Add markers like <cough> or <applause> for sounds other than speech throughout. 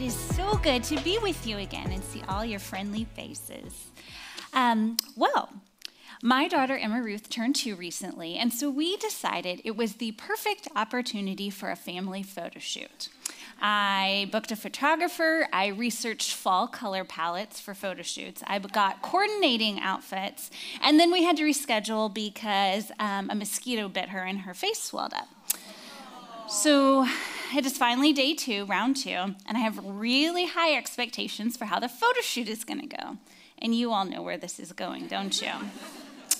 It is so good to be with you again and see all your friendly faces. Um, well, my daughter Emma Ruth turned two recently, and so we decided it was the perfect opportunity for a family photo shoot. I booked a photographer. I researched fall color palettes for photo shoots. I got coordinating outfits. And then we had to reschedule because um, a mosquito bit her and her face swelled up. So it is finally day two, round two, and I have really high expectations for how the photo shoot is going to go. And you all know where this is going, don't you?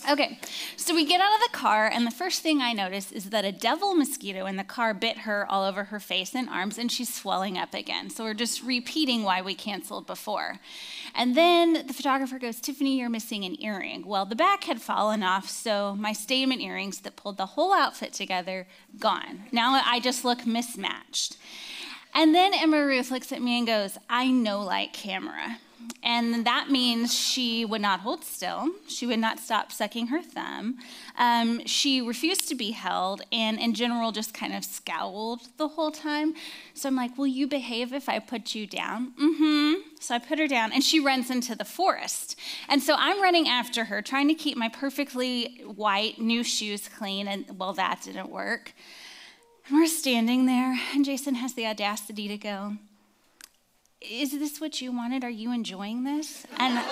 Okay, so we get out of the car, and the first thing I notice is that a devil mosquito in the car bit her all over her face and arms, and she's swelling up again. So we're just repeating why we canceled before. And then the photographer goes, Tiffany, you're missing an earring. Well, the back had fallen off, so my statement earrings that pulled the whole outfit together, gone. Now I just look mismatched. And then Emma Ruth looks at me and goes, I know like camera. And that means she would not hold still. She would not stop sucking her thumb. Um, she refused to be held and, in general, just kind of scowled the whole time. So I'm like, Will you behave if I put you down? Mm hmm. So I put her down and she runs into the forest. And so I'm running after her, trying to keep my perfectly white new shoes clean. And well, that didn't work. And we're standing there, and Jason has the audacity to go, is this what you wanted? Are you enjoying this? And <laughs>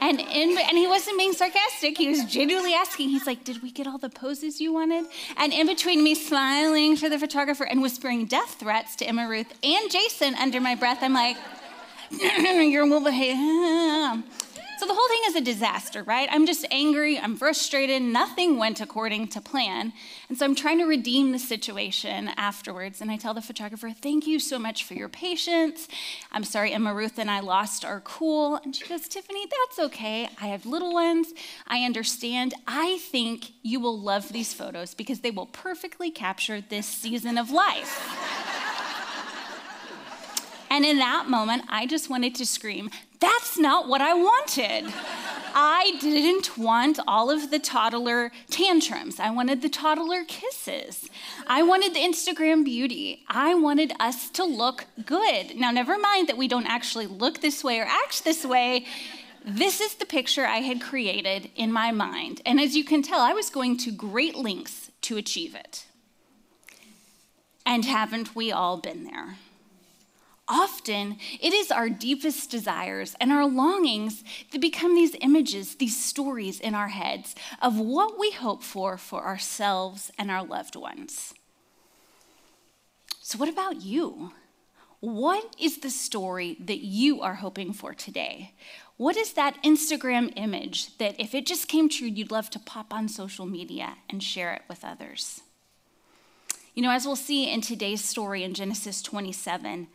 and in, and he wasn't being sarcastic. He was genuinely asking. He's like, "Did we get all the poses you wanted?" And in between me smiling for the photographer and whispering death threats to Emma Ruth and Jason under my breath, I'm like, <clears throat> "You're will behave." <laughs> So the whole thing is a disaster, right? I'm just angry, I'm frustrated, nothing went according to plan. And so I'm trying to redeem the situation afterwards. And I tell the photographer, Thank you so much for your patience. I'm sorry, Emma Ruth and I lost our cool. And she goes, Tiffany, that's okay. I have little ones. I understand. I think you will love these photos because they will perfectly capture this season of life. And in that moment, I just wanted to scream, That's not what I wanted. I didn't want all of the toddler tantrums. I wanted the toddler kisses. I wanted the Instagram beauty. I wanted us to look good. Now, never mind that we don't actually look this way or act this way. This is the picture I had created in my mind. And as you can tell, I was going to great lengths to achieve it. And haven't we all been there? Often it is our deepest desires and our longings that become these images, these stories in our heads of what we hope for for ourselves and our loved ones. So, what about you? What is the story that you are hoping for today? What is that Instagram image that, if it just came true, you'd love to pop on social media and share it with others? You know, as we'll see in today's story in Genesis 27,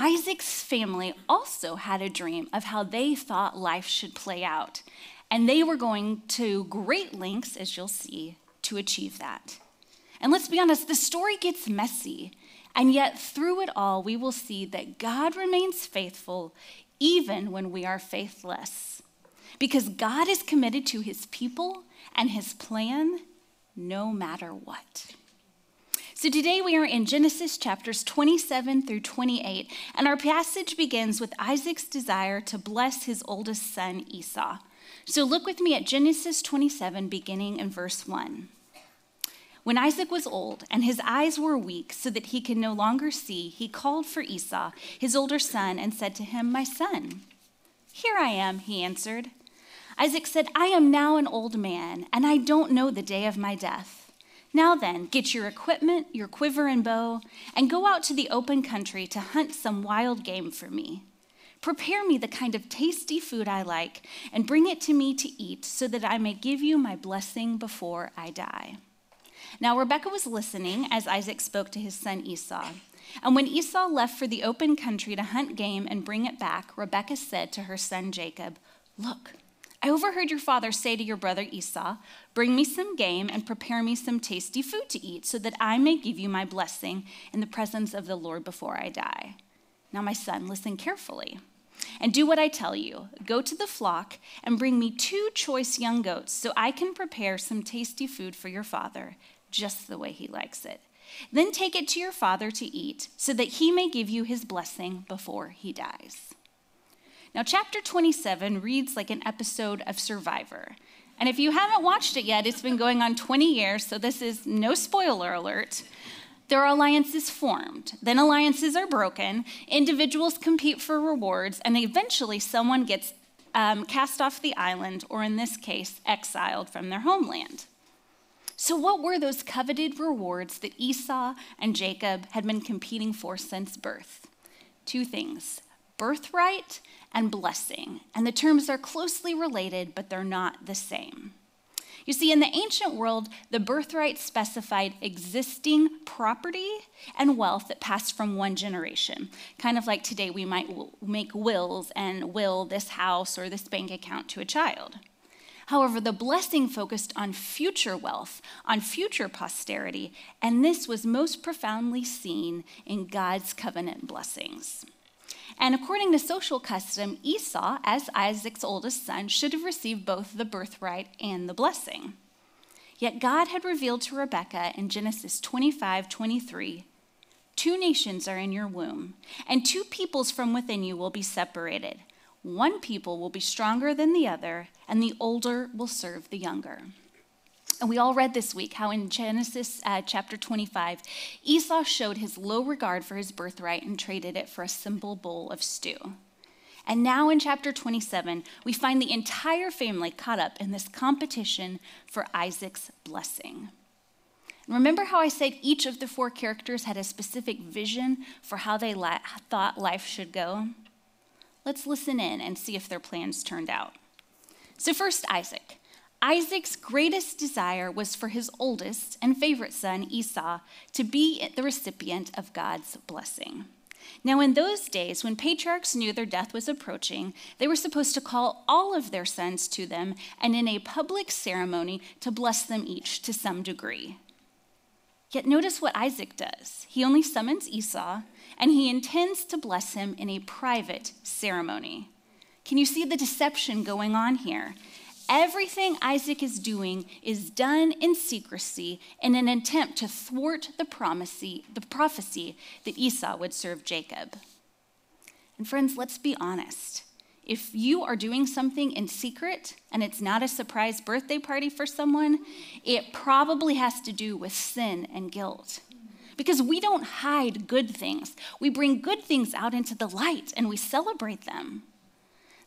Isaac's family also had a dream of how they thought life should play out. And they were going to great lengths, as you'll see, to achieve that. And let's be honest, the story gets messy. And yet, through it all, we will see that God remains faithful even when we are faithless. Because God is committed to his people and his plan no matter what. So today we are in Genesis chapters 27 through 28, and our passage begins with Isaac's desire to bless his oldest son Esau. So look with me at Genesis 27, beginning in verse 1. When Isaac was old and his eyes were weak so that he could no longer see, he called for Esau, his older son, and said to him, My son. Here I am, he answered. Isaac said, I am now an old man, and I don't know the day of my death. Now then, get your equipment, your quiver and bow, and go out to the open country to hunt some wild game for me. Prepare me the kind of tasty food I like, and bring it to me to eat, so that I may give you my blessing before I die. Now Rebekah was listening as Isaac spoke to his son Esau. And when Esau left for the open country to hunt game and bring it back, Rebekah said to her son Jacob, Look, I overheard your father say to your brother Esau, Bring me some game and prepare me some tasty food to eat, so that I may give you my blessing in the presence of the Lord before I die. Now, my son, listen carefully and do what I tell you. Go to the flock and bring me two choice young goats, so I can prepare some tasty food for your father, just the way he likes it. Then take it to your father to eat, so that he may give you his blessing before he dies. Now, chapter 27 reads like an episode of Survivor. And if you haven't watched it yet, it's been going on 20 years, so this is no spoiler alert. There are alliances formed, then alliances are broken, individuals compete for rewards, and eventually someone gets um, cast off the island, or in this case, exiled from their homeland. So, what were those coveted rewards that Esau and Jacob had been competing for since birth? Two things birthright and blessing. And the terms are closely related, but they're not the same. You see, in the ancient world, the birthright specified existing property and wealth that passed from one generation. Kind of like today, we might make wills and will this house or this bank account to a child. However, the blessing focused on future wealth, on future posterity, and this was most profoundly seen in God's covenant blessings. And according to social custom, Esau, as Isaac's oldest son, should have received both the birthright and the blessing. Yet God had revealed to Rebekah in Genesis 25 23 Two nations are in your womb, and two peoples from within you will be separated. One people will be stronger than the other, and the older will serve the younger. And we all read this week how in Genesis uh, chapter 25, Esau showed his low regard for his birthright and traded it for a simple bowl of stew. And now in chapter 27, we find the entire family caught up in this competition for Isaac's blessing. Remember how I said each of the four characters had a specific vision for how they thought life should go? Let's listen in and see if their plans turned out. So, first, Isaac. Isaac's greatest desire was for his oldest and favorite son, Esau, to be the recipient of God's blessing. Now, in those days, when patriarchs knew their death was approaching, they were supposed to call all of their sons to them and in a public ceremony to bless them each to some degree. Yet notice what Isaac does. He only summons Esau, and he intends to bless him in a private ceremony. Can you see the deception going on here? Everything Isaac is doing is done in secrecy in an attempt to thwart the, promisey, the prophecy that Esau would serve Jacob. And friends, let's be honest. If you are doing something in secret and it's not a surprise birthday party for someone, it probably has to do with sin and guilt. Because we don't hide good things. We bring good things out into the light and we celebrate them.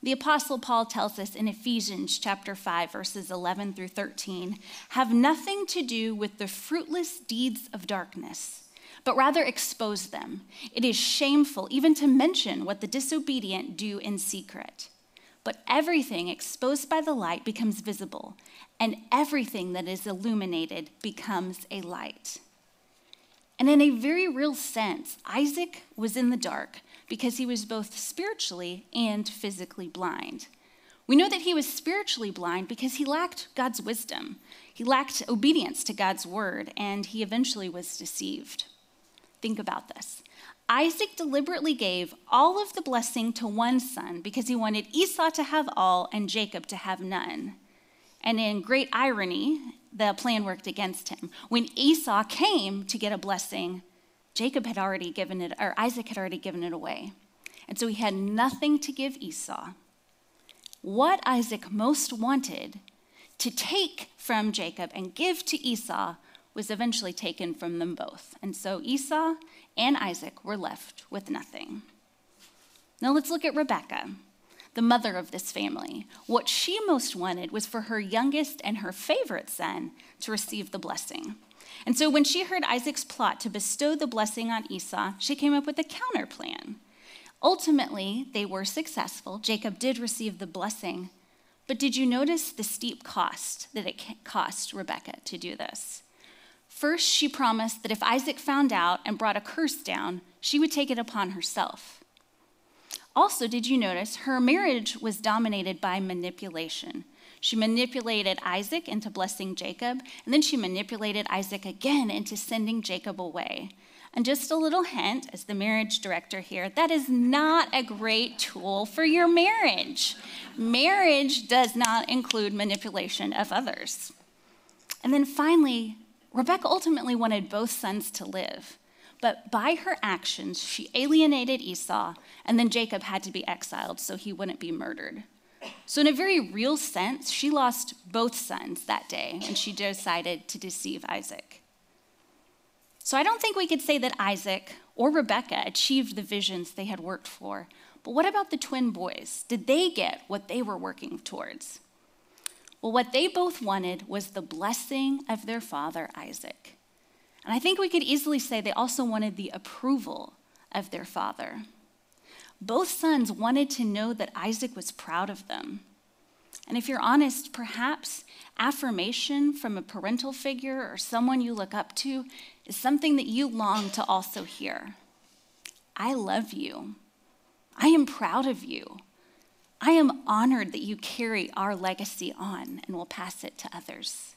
The apostle Paul tells us in Ephesians chapter 5 verses 11 through 13, have nothing to do with the fruitless deeds of darkness, but rather expose them. It is shameful even to mention what the disobedient do in secret. But everything exposed by the light becomes visible, and everything that is illuminated becomes a light. And in a very real sense, Isaac was in the dark because he was both spiritually and physically blind. We know that he was spiritually blind because he lacked God's wisdom. He lacked obedience to God's word, and he eventually was deceived. Think about this. Isaac deliberately gave all of the blessing to one son because he wanted Esau to have all and Jacob to have none. And in great irony, the plan worked against him. When Esau came to get a blessing, Jacob had already given it, or Isaac had already given it away. And so he had nothing to give Esau. What Isaac most wanted to take from Jacob and give to Esau was eventually taken from them both. And so Esau and Isaac were left with nothing. Now let's look at Rebekah, the mother of this family. What she most wanted was for her youngest and her favorite son to receive the blessing. And so when she heard Isaac's plot to bestow the blessing on Esau, she came up with a counter plan. Ultimately, they were successful. Jacob did receive the blessing. But did you notice the steep cost that it cost Rebekah to do this? First, she promised that if Isaac found out and brought a curse down, she would take it upon herself. Also, did you notice her marriage was dominated by manipulation? She manipulated Isaac into blessing Jacob, and then she manipulated Isaac again into sending Jacob away. And just a little hint, as the marriage director here, that is not a great tool for your marriage. Marriage does not include manipulation of others. And then finally, Rebekah ultimately wanted both sons to live, but by her actions, she alienated Esau, and then Jacob had to be exiled so he wouldn't be murdered. So, in a very real sense, she lost both sons that day when she decided to deceive Isaac. So, I don't think we could say that Isaac or Rebekah achieved the visions they had worked for. But what about the twin boys? Did they get what they were working towards? Well, what they both wanted was the blessing of their father, Isaac. And I think we could easily say they also wanted the approval of their father. Both sons wanted to know that Isaac was proud of them. And if you're honest, perhaps affirmation from a parental figure or someone you look up to is something that you long to also hear. I love you. I am proud of you. I am honored that you carry our legacy on and will pass it to others.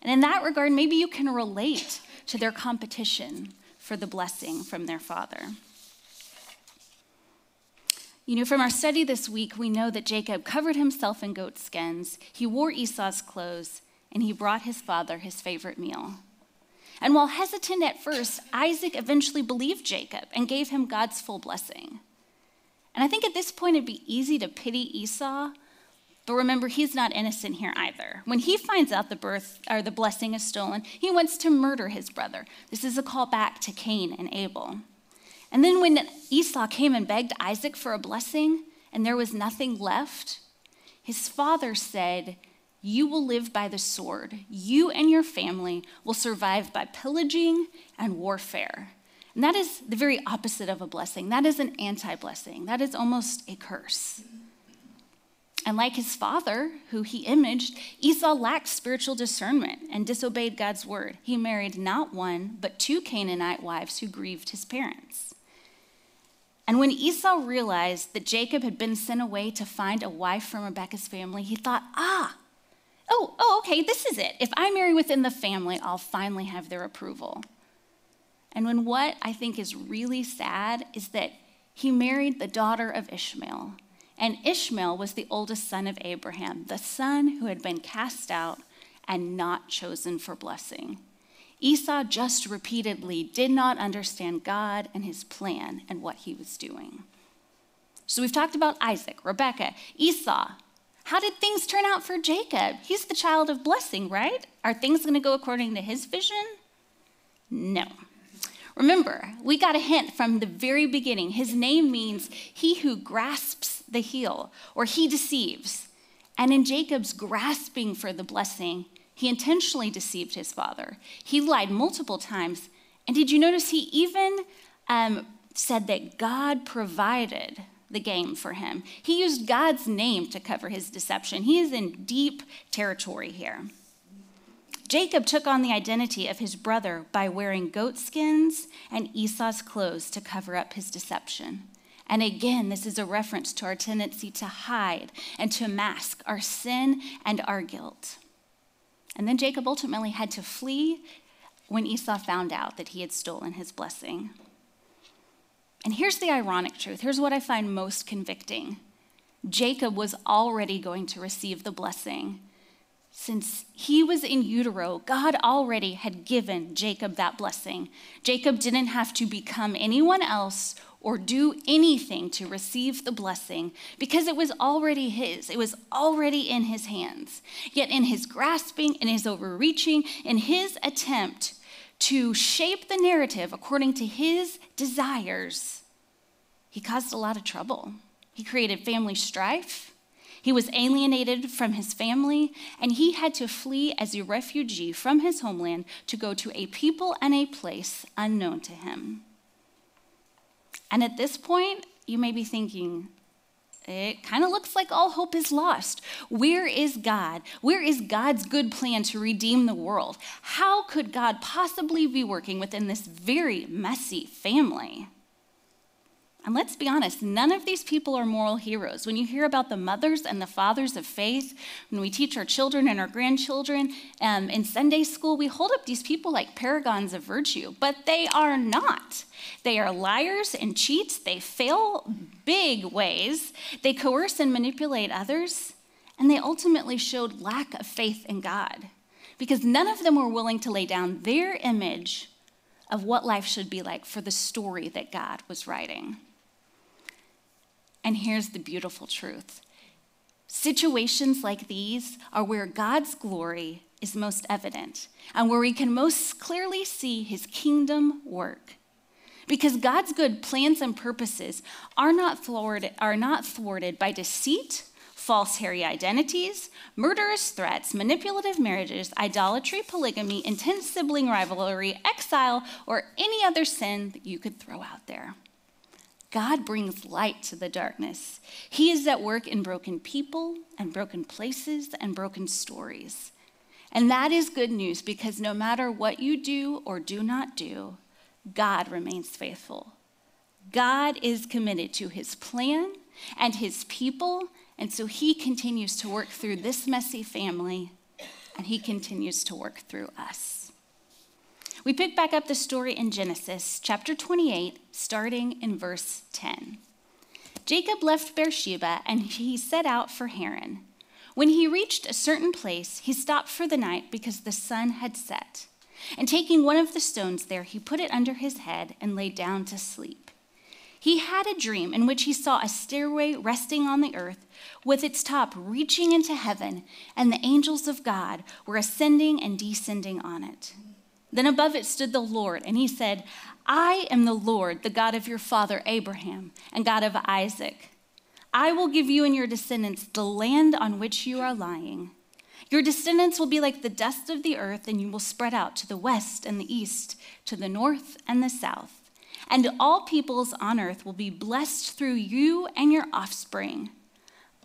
And in that regard, maybe you can relate to their competition for the blessing from their father. You know, from our study this week, we know that Jacob covered himself in goat skins, he wore Esau's clothes, and he brought his father his favorite meal. And while hesitant at first, Isaac eventually believed Jacob and gave him God's full blessing. And I think at this point it'd be easy to pity Esau, but remember he's not innocent here either. When he finds out the birth or the blessing is stolen, he wants to murder his brother. This is a call back to Cain and Abel. And then when Esau came and begged Isaac for a blessing and there was nothing left, his father said, You will live by the sword. You and your family will survive by pillaging and warfare. And that is the very opposite of a blessing. That is an anti blessing. That is almost a curse. And like his father, who he imaged, Esau lacked spiritual discernment and disobeyed God's word. He married not one, but two Canaanite wives who grieved his parents. And when Esau realized that Jacob had been sent away to find a wife from Rebekah's family, he thought, ah, oh, oh, okay, this is it. If I marry within the family, I'll finally have their approval. And when what I think is really sad is that he married the daughter of Ishmael. And Ishmael was the oldest son of Abraham, the son who had been cast out and not chosen for blessing. Esau just repeatedly did not understand God and his plan and what he was doing. So we've talked about Isaac, Rebekah, Esau. How did things turn out for Jacob? He's the child of blessing, right? Are things going to go according to his vision? No. Remember, we got a hint from the very beginning. His name means he who grasps the heel, or he deceives. And in Jacob's grasping for the blessing, he intentionally deceived his father. He lied multiple times. And did you notice he even um, said that God provided the game for him? He used God's name to cover his deception. He is in deep territory here. Jacob took on the identity of his brother by wearing goat skins and Esau's clothes to cover up his deception. And again, this is a reference to our tendency to hide and to mask our sin and our guilt. And then Jacob ultimately had to flee when Esau found out that he had stolen his blessing. And here's the ironic truth. Here's what I find most convicting Jacob was already going to receive the blessing. Since he was in utero, God already had given Jacob that blessing. Jacob didn't have to become anyone else or do anything to receive the blessing because it was already his. It was already in his hands. Yet, in his grasping, in his overreaching, in his attempt to shape the narrative according to his desires, he caused a lot of trouble. He created family strife. He was alienated from his family, and he had to flee as a refugee from his homeland to go to a people and a place unknown to him. And at this point, you may be thinking, it kind of looks like all hope is lost. Where is God? Where is God's good plan to redeem the world? How could God possibly be working within this very messy family? And let's be honest, none of these people are moral heroes. When you hear about the mothers and the fathers of faith, when we teach our children and our grandchildren um, in Sunday school, we hold up these people like paragons of virtue, but they are not. They are liars and cheats. They fail big ways. They coerce and manipulate others, and they ultimately showed lack of faith in God. because none of them were willing to lay down their image of what life should be like for the story that God was writing. And here's the beautiful truth situations like these are where God's glory is most evident and where we can most clearly see his kingdom work. Because God's good plans and purposes are not thwarted, are not thwarted by deceit, false hairy identities, murderous threats, manipulative marriages, idolatry, polygamy, intense sibling rivalry, exile, or any other sin that you could throw out there. God brings light to the darkness. He is at work in broken people and broken places and broken stories. And that is good news because no matter what you do or do not do, God remains faithful. God is committed to his plan and his people, and so he continues to work through this messy family, and he continues to work through us. We pick back up the story in Genesis chapter 28, starting in verse 10. Jacob left Beersheba and he set out for Haran. When he reached a certain place, he stopped for the night because the sun had set. And taking one of the stones there, he put it under his head and lay down to sleep. He had a dream in which he saw a stairway resting on the earth, with its top reaching into heaven, and the angels of God were ascending and descending on it. Then above it stood the Lord, and he said, I am the Lord, the God of your father Abraham, and God of Isaac. I will give you and your descendants the land on which you are lying. Your descendants will be like the dust of the earth, and you will spread out to the west and the east, to the north and the south. And all peoples on earth will be blessed through you and your offspring.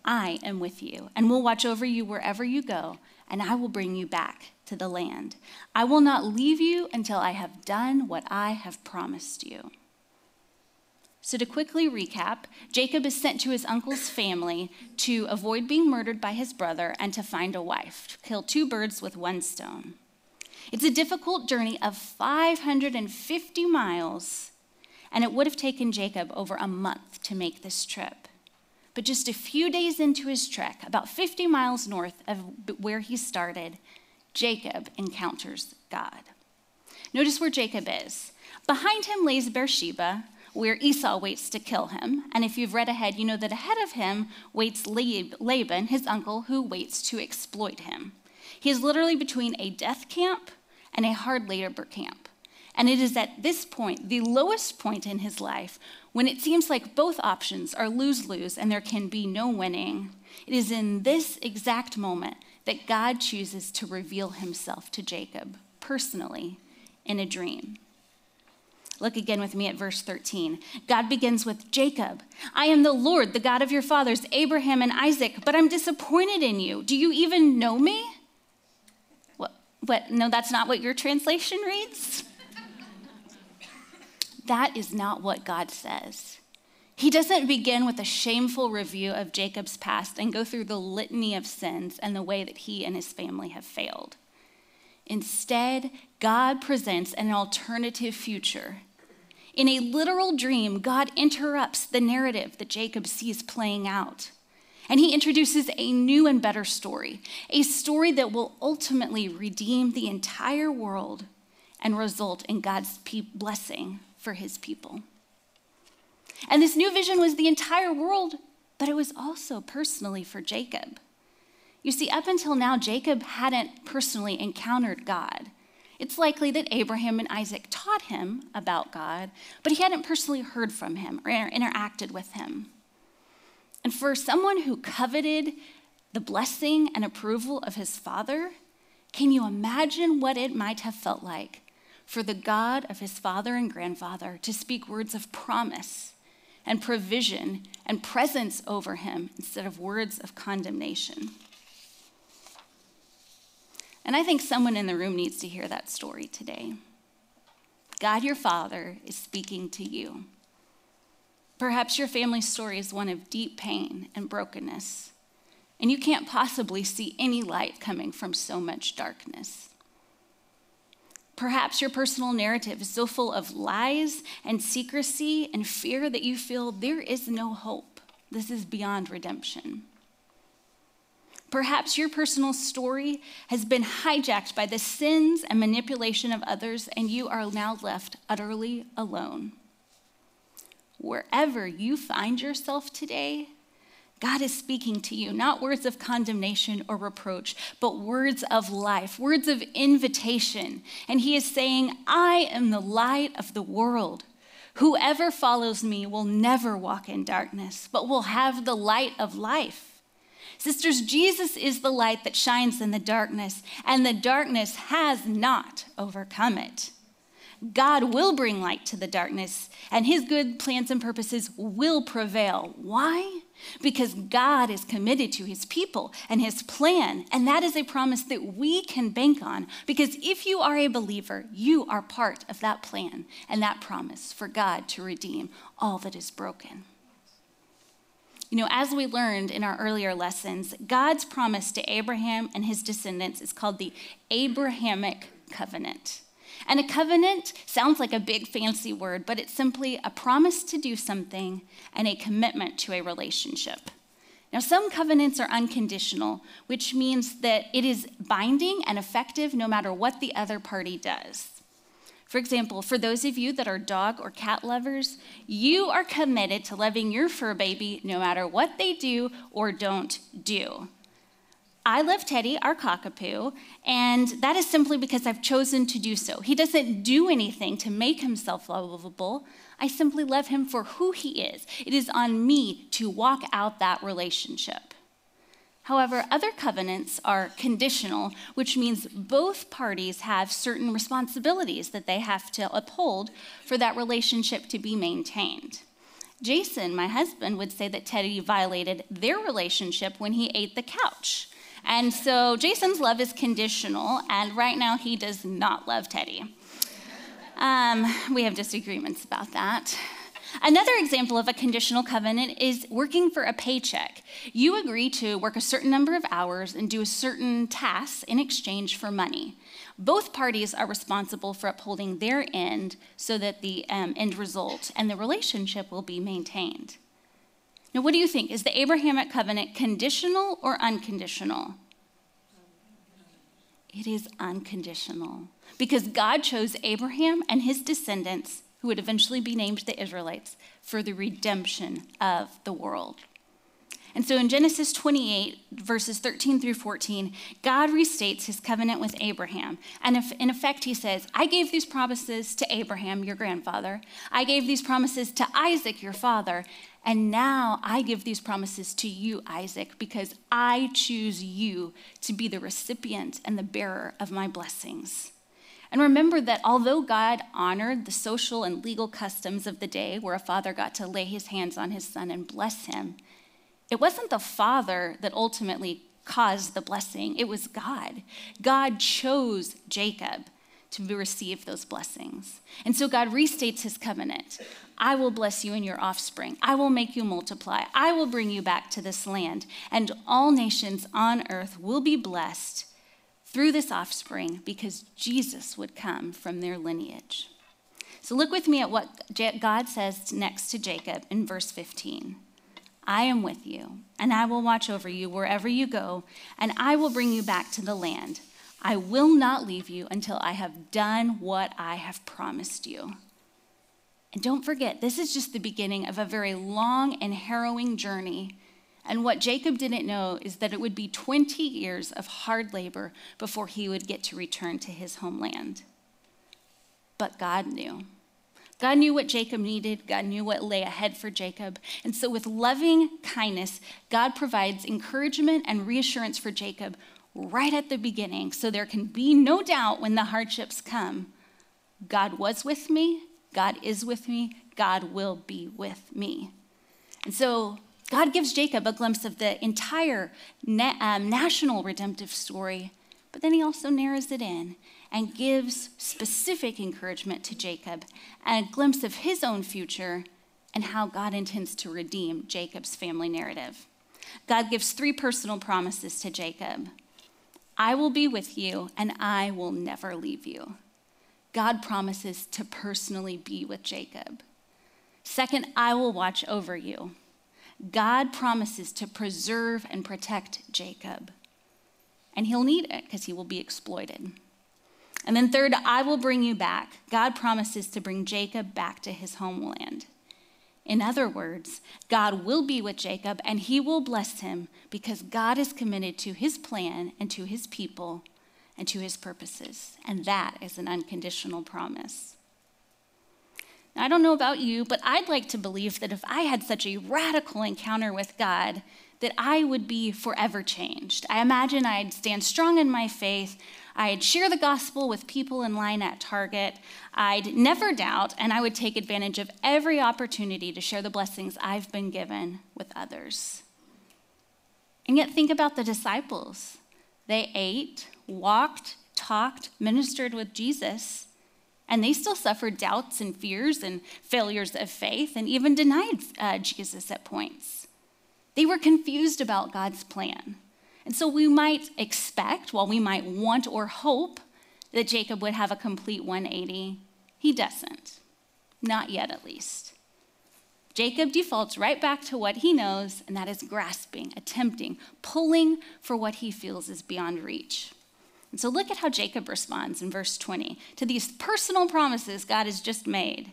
I am with you, and will watch over you wherever you go, and I will bring you back to the land. I will not leave you until I have done what I have promised you. So, to quickly recap, Jacob is sent to his uncle's family to avoid being murdered by his brother and to find a wife, to kill two birds with one stone. It's a difficult journey of 550 miles, and it would have taken Jacob over a month to make this trip. But just a few days into his trek, about 50 miles north of where he started, Jacob encounters God. Notice where Jacob is. Behind him lays Beersheba, where Esau waits to kill him. And if you've read ahead, you know that ahead of him waits Laban, his uncle, who waits to exploit him. He is literally between a death camp and a hard labor camp. And it is at this point, the lowest point in his life, when it seems like both options are lose lose and there can be no winning. It is in this exact moment that God chooses to reveal himself to Jacob personally in a dream. Look again with me at verse 13. God begins with Jacob. I am the Lord, the God of your fathers, Abraham and Isaac, but I'm disappointed in you. Do you even know me? What? what? No, that's not what your translation reads. <laughs> that is not what God says. He doesn't begin with a shameful review of Jacob's past and go through the litany of sins and the way that he and his family have failed. Instead, God presents an alternative future in a literal dream, God interrupts the narrative that Jacob sees playing out. And he introduces a new and better story, a story that will ultimately redeem the entire world and result in God's blessing for his people. And this new vision was the entire world, but it was also personally for Jacob. You see, up until now, Jacob hadn't personally encountered God. It's likely that Abraham and Isaac taught him about God, but he hadn't personally heard from him or interacted with him. And for someone who coveted the blessing and approval of his father, can you imagine what it might have felt like for the God of his father and grandfather to speak words of promise and provision and presence over him instead of words of condemnation? And I think someone in the room needs to hear that story today. God, your Father, is speaking to you. Perhaps your family story is one of deep pain and brokenness, and you can't possibly see any light coming from so much darkness. Perhaps your personal narrative is so full of lies and secrecy and fear that you feel there is no hope. This is beyond redemption. Perhaps your personal story has been hijacked by the sins and manipulation of others, and you are now left utterly alone. Wherever you find yourself today, God is speaking to you, not words of condemnation or reproach, but words of life, words of invitation. And He is saying, I am the light of the world. Whoever follows me will never walk in darkness, but will have the light of life. Sisters, Jesus is the light that shines in the darkness, and the darkness has not overcome it. God will bring light to the darkness, and his good plans and purposes will prevail. Why? Because God is committed to his people and his plan, and that is a promise that we can bank on. Because if you are a believer, you are part of that plan and that promise for God to redeem all that is broken. You know, as we learned in our earlier lessons, God's promise to Abraham and his descendants is called the Abrahamic covenant. And a covenant sounds like a big fancy word, but it's simply a promise to do something and a commitment to a relationship. Now, some covenants are unconditional, which means that it is binding and effective no matter what the other party does. For example, for those of you that are dog or cat lovers, you are committed to loving your fur baby no matter what they do or don't do. I love Teddy, our cockapoo, and that is simply because I've chosen to do so. He doesn't do anything to make himself lovable. I simply love him for who he is. It is on me to walk out that relationship. However, other covenants are conditional, which means both parties have certain responsibilities that they have to uphold for that relationship to be maintained. Jason, my husband, would say that Teddy violated their relationship when he ate the couch. And so Jason's love is conditional, and right now he does not love Teddy. Um, we have disagreements about that. Another example of a conditional covenant is working for a paycheck. You agree to work a certain number of hours and do a certain task in exchange for money. Both parties are responsible for upholding their end so that the um, end result and the relationship will be maintained. Now, what do you think? Is the Abrahamic covenant conditional or unconditional? It is unconditional because God chose Abraham and his descendants who would eventually be named the Israelites, for the redemption of the world. And so in Genesis 28, verses 13 through 14, God restates his covenant with Abraham. And if, in effect, he says, I gave these promises to Abraham, your grandfather. I gave these promises to Isaac, your father. And now I give these promises to you, Isaac, because I choose you to be the recipient and the bearer of my blessings. And remember that although God honored the social and legal customs of the day where a father got to lay his hands on his son and bless him, it wasn't the father that ultimately caused the blessing, it was God. God chose Jacob to receive those blessings. And so God restates his covenant. I will bless you and your offspring. I will make you multiply. I will bring you back to this land, and all nations on earth will be blessed through this offspring because Jesus would come from their lineage. So look with me at what God says next to Jacob in verse 15. I am with you, and I will watch over you wherever you go, and I will bring you back to the land. I will not leave you until I have done what I have promised you. And don't forget, this is just the beginning of a very long and harrowing journey and what Jacob didn't know is that it would be 20 years of hard labor before he would get to return to his homeland. But God knew. God knew what Jacob needed. God knew what lay ahead for Jacob. And so, with loving kindness, God provides encouragement and reassurance for Jacob right at the beginning so there can be no doubt when the hardships come. God was with me. God is with me. God will be with me. And so, God gives Jacob a glimpse of the entire na- um, national redemptive story, but then he also narrows it in and gives specific encouragement to Jacob and a glimpse of his own future and how God intends to redeem Jacob's family narrative. God gives three personal promises to Jacob I will be with you, and I will never leave you. God promises to personally be with Jacob. Second, I will watch over you. God promises to preserve and protect Jacob. and he'll need it because he will be exploited. And then, third, I will bring you back. God promises to bring Jacob back to his homeland. In other words, God will be with Jacob and he will bless him because God is committed to his plan and to his people and to his purposes. And that is an unconditional promise. Now, I don't know about you, but I'd like to believe that if I had such a radical encounter with God, that I would be forever changed. I imagine I'd stand strong in my faith. I'd share the gospel with people in line at Target. I'd never doubt, and I would take advantage of every opportunity to share the blessings I've been given with others. And yet, think about the disciples. They ate, walked, talked, ministered with Jesus, and they still suffered doubts and fears and failures of faith and even denied uh, Jesus at points. They were confused about God's plan. And so we might expect, while we might want or hope, that Jacob would have a complete 180. He doesn't. Not yet, at least. Jacob defaults right back to what he knows, and that is grasping, attempting, pulling for what he feels is beyond reach. And so look at how Jacob responds in verse 20 to these personal promises God has just made.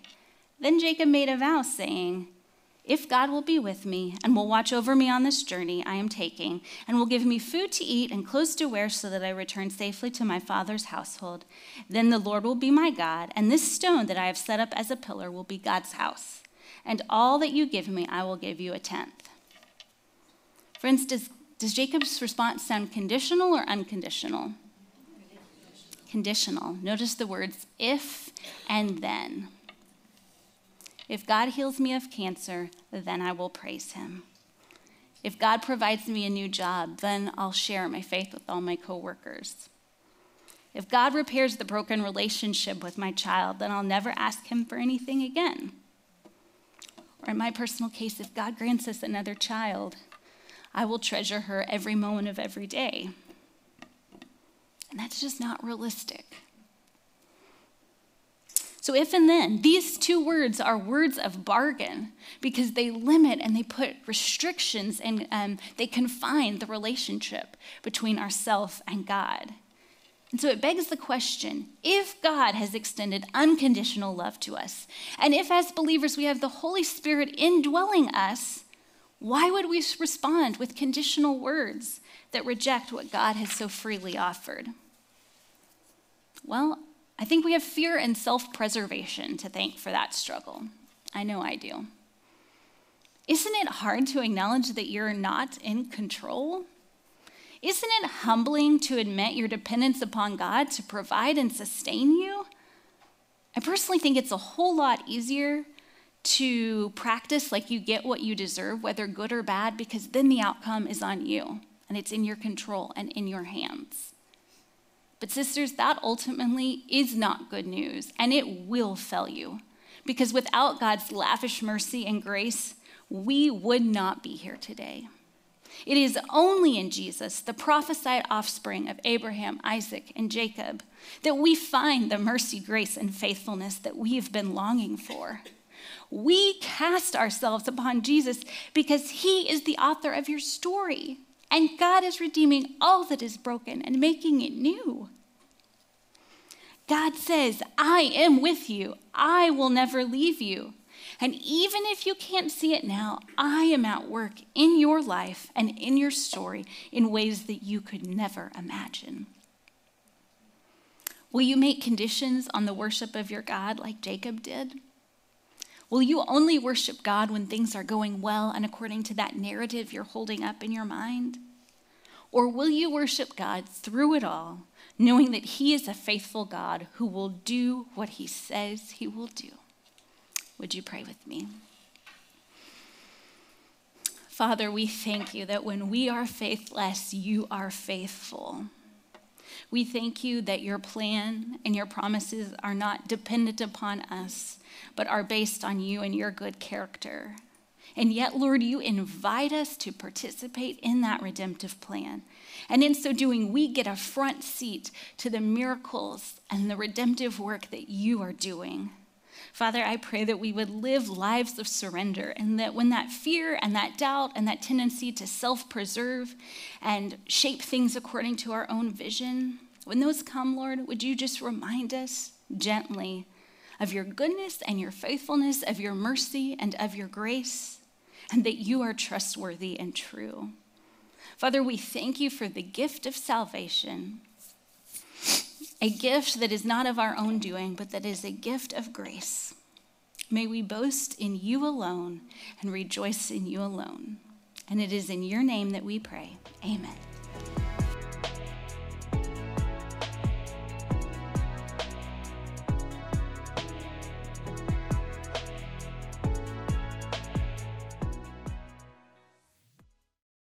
Then Jacob made a vow, saying, if God will be with me and will watch over me on this journey I am taking, and will give me food to eat and clothes to wear so that I return safely to my father's household, then the Lord will be my God, and this stone that I have set up as a pillar will be God's house. And all that you give me, I will give you a tenth. Friends, does, does Jacob's response sound conditional or unconditional? Conditional. Notice the words if and then. If God heals me of cancer, then I will praise him. If God provides me a new job, then I'll share my faith with all my coworkers. If God repairs the broken relationship with my child, then I'll never ask him for anything again. Or in my personal case, if God grants us another child, I will treasure her every moment of every day. And that's just not realistic. So, if and then, these two words are words of bargain because they limit and they put restrictions and um, they confine the relationship between ourself and God. And so it begs the question if God has extended unconditional love to us, and if as believers we have the Holy Spirit indwelling us, why would we respond with conditional words that reject what God has so freely offered? Well, I think we have fear and self preservation to thank for that struggle. I know I do. Isn't it hard to acknowledge that you're not in control? Isn't it humbling to admit your dependence upon God to provide and sustain you? I personally think it's a whole lot easier to practice like you get what you deserve, whether good or bad, because then the outcome is on you and it's in your control and in your hands. But, sisters, that ultimately is not good news, and it will fail you. Because without God's lavish mercy and grace, we would not be here today. It is only in Jesus, the prophesied offspring of Abraham, Isaac, and Jacob, that we find the mercy, grace, and faithfulness that we've been longing for. We cast ourselves upon Jesus because he is the author of your story. And God is redeeming all that is broken and making it new. God says, I am with you. I will never leave you. And even if you can't see it now, I am at work in your life and in your story in ways that you could never imagine. Will you make conditions on the worship of your God like Jacob did? Will you only worship God when things are going well and according to that narrative you're holding up in your mind? Or will you worship God through it all, knowing that He is a faithful God who will do what He says He will do? Would you pray with me? Father, we thank you that when we are faithless, you are faithful. We thank you that your plan and your promises are not dependent upon us, but are based on you and your good character. And yet, Lord, you invite us to participate in that redemptive plan. And in so doing, we get a front seat to the miracles and the redemptive work that you are doing. Father, I pray that we would live lives of surrender and that when that fear and that doubt and that tendency to self preserve and shape things according to our own vision, when those come, Lord, would you just remind us gently of your goodness and your faithfulness, of your mercy and of your grace, and that you are trustworthy and true. Father, we thank you for the gift of salvation a gift that is not of our own doing, but that is a gift of grace. May we boast in you alone and rejoice in you alone. And it is in your name that we pray. Amen.